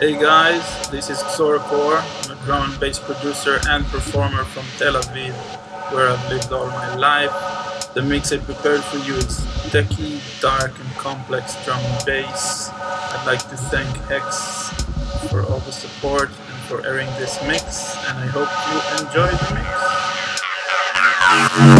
Hey guys, this is. I'm a drum and bass producer and performer from Tel Aviv, where I've lived all my life. The mix I prepared for you is techy, dark, and complex drum and bass. I'd like to thank Hex for all the support and for airing this mix, and I hope you enjoy the mix.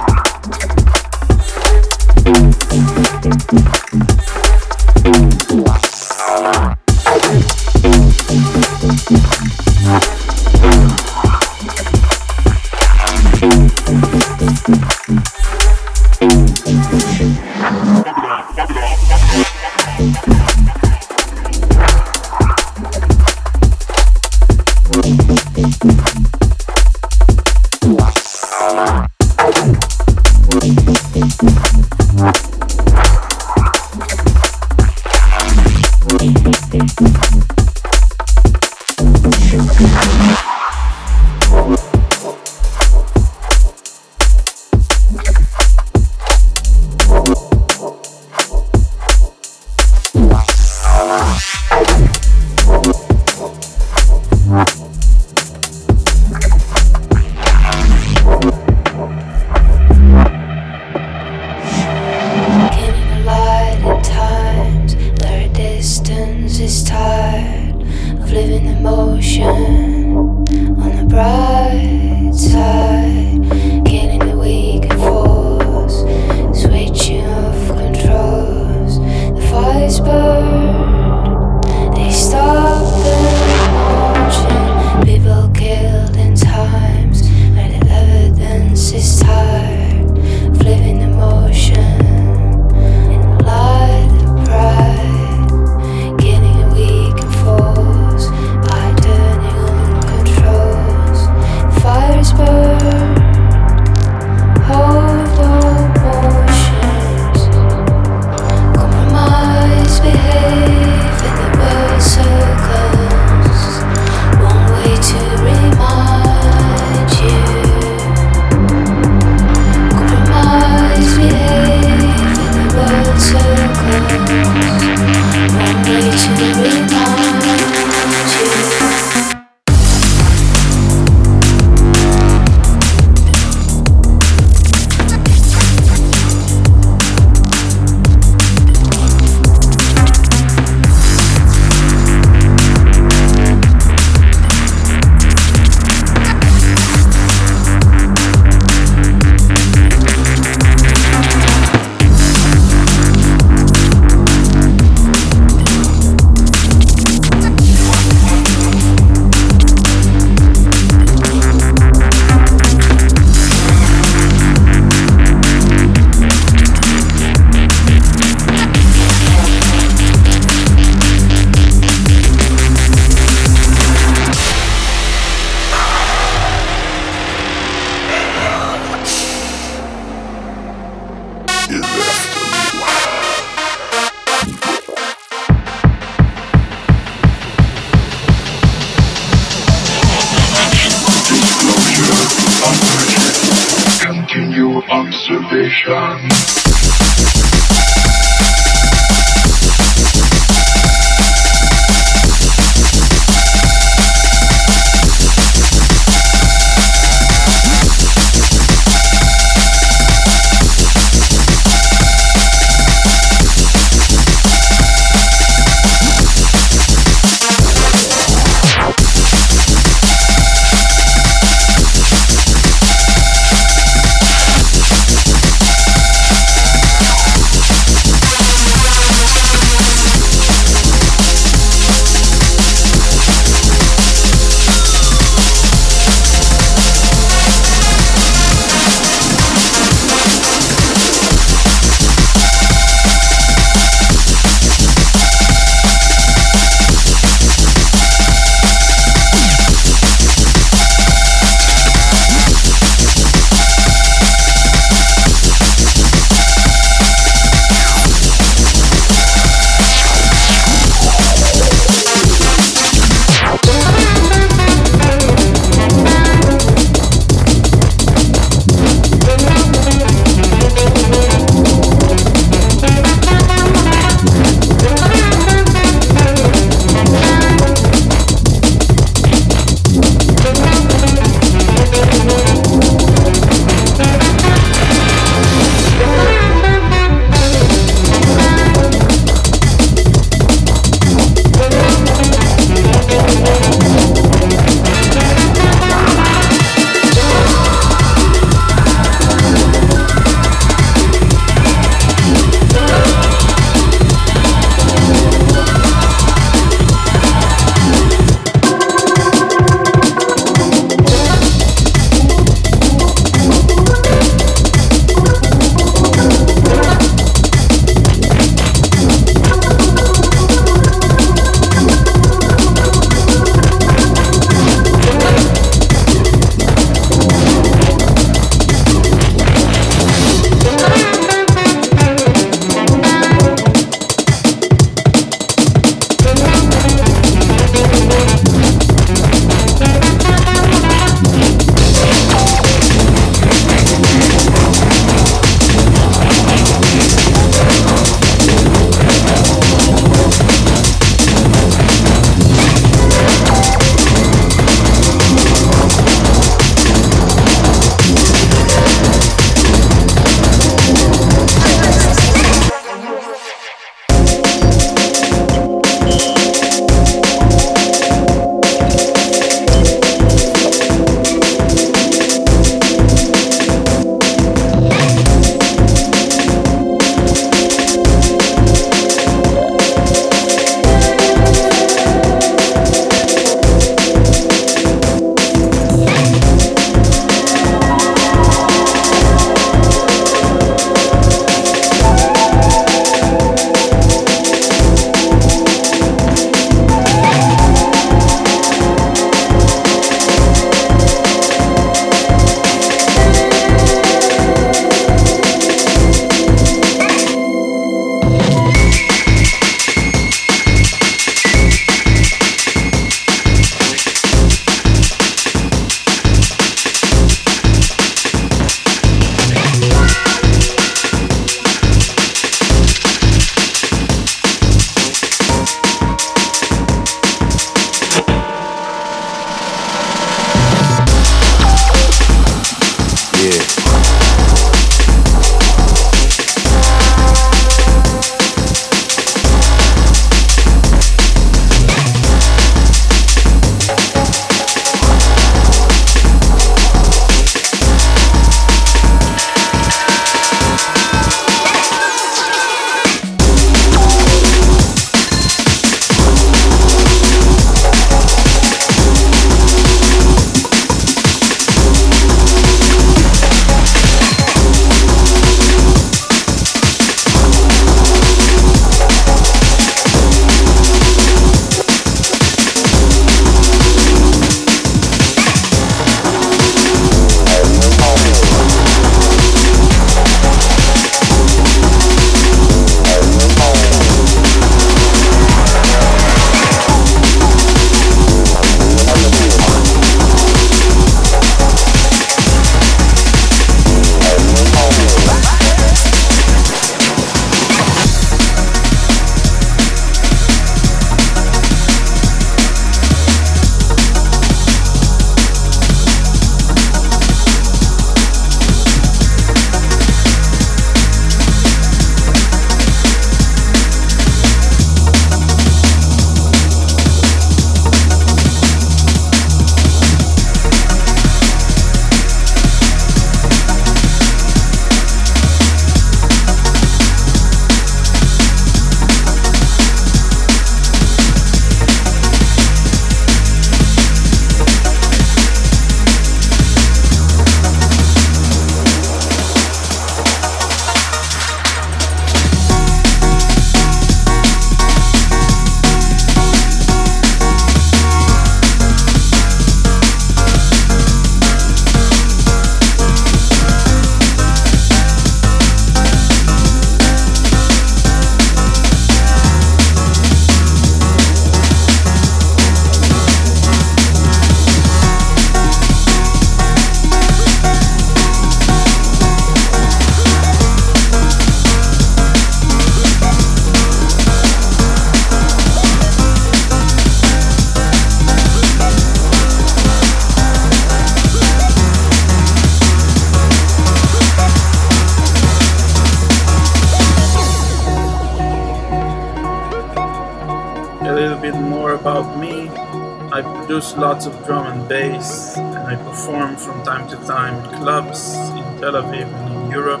Produce lots of drum and bass, and I perform from time to time in clubs in Tel Aviv and in Europe.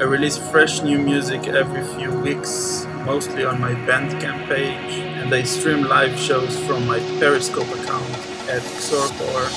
I release fresh new music every few weeks, mostly on my Bandcamp page, and I stream live shows from my Periscope account at Xorcore.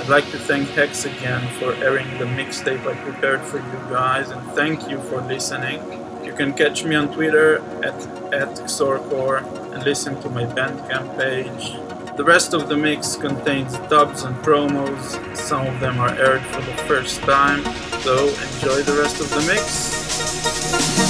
I'd like to thank Hex again for airing the mixtape I prepared for you guys, and thank you for listening. You can catch me on Twitter at, at and listen to my Bandcamp page. The rest of the mix contains dubs and promos. Some of them are aired for the first time, so enjoy the rest of the mix.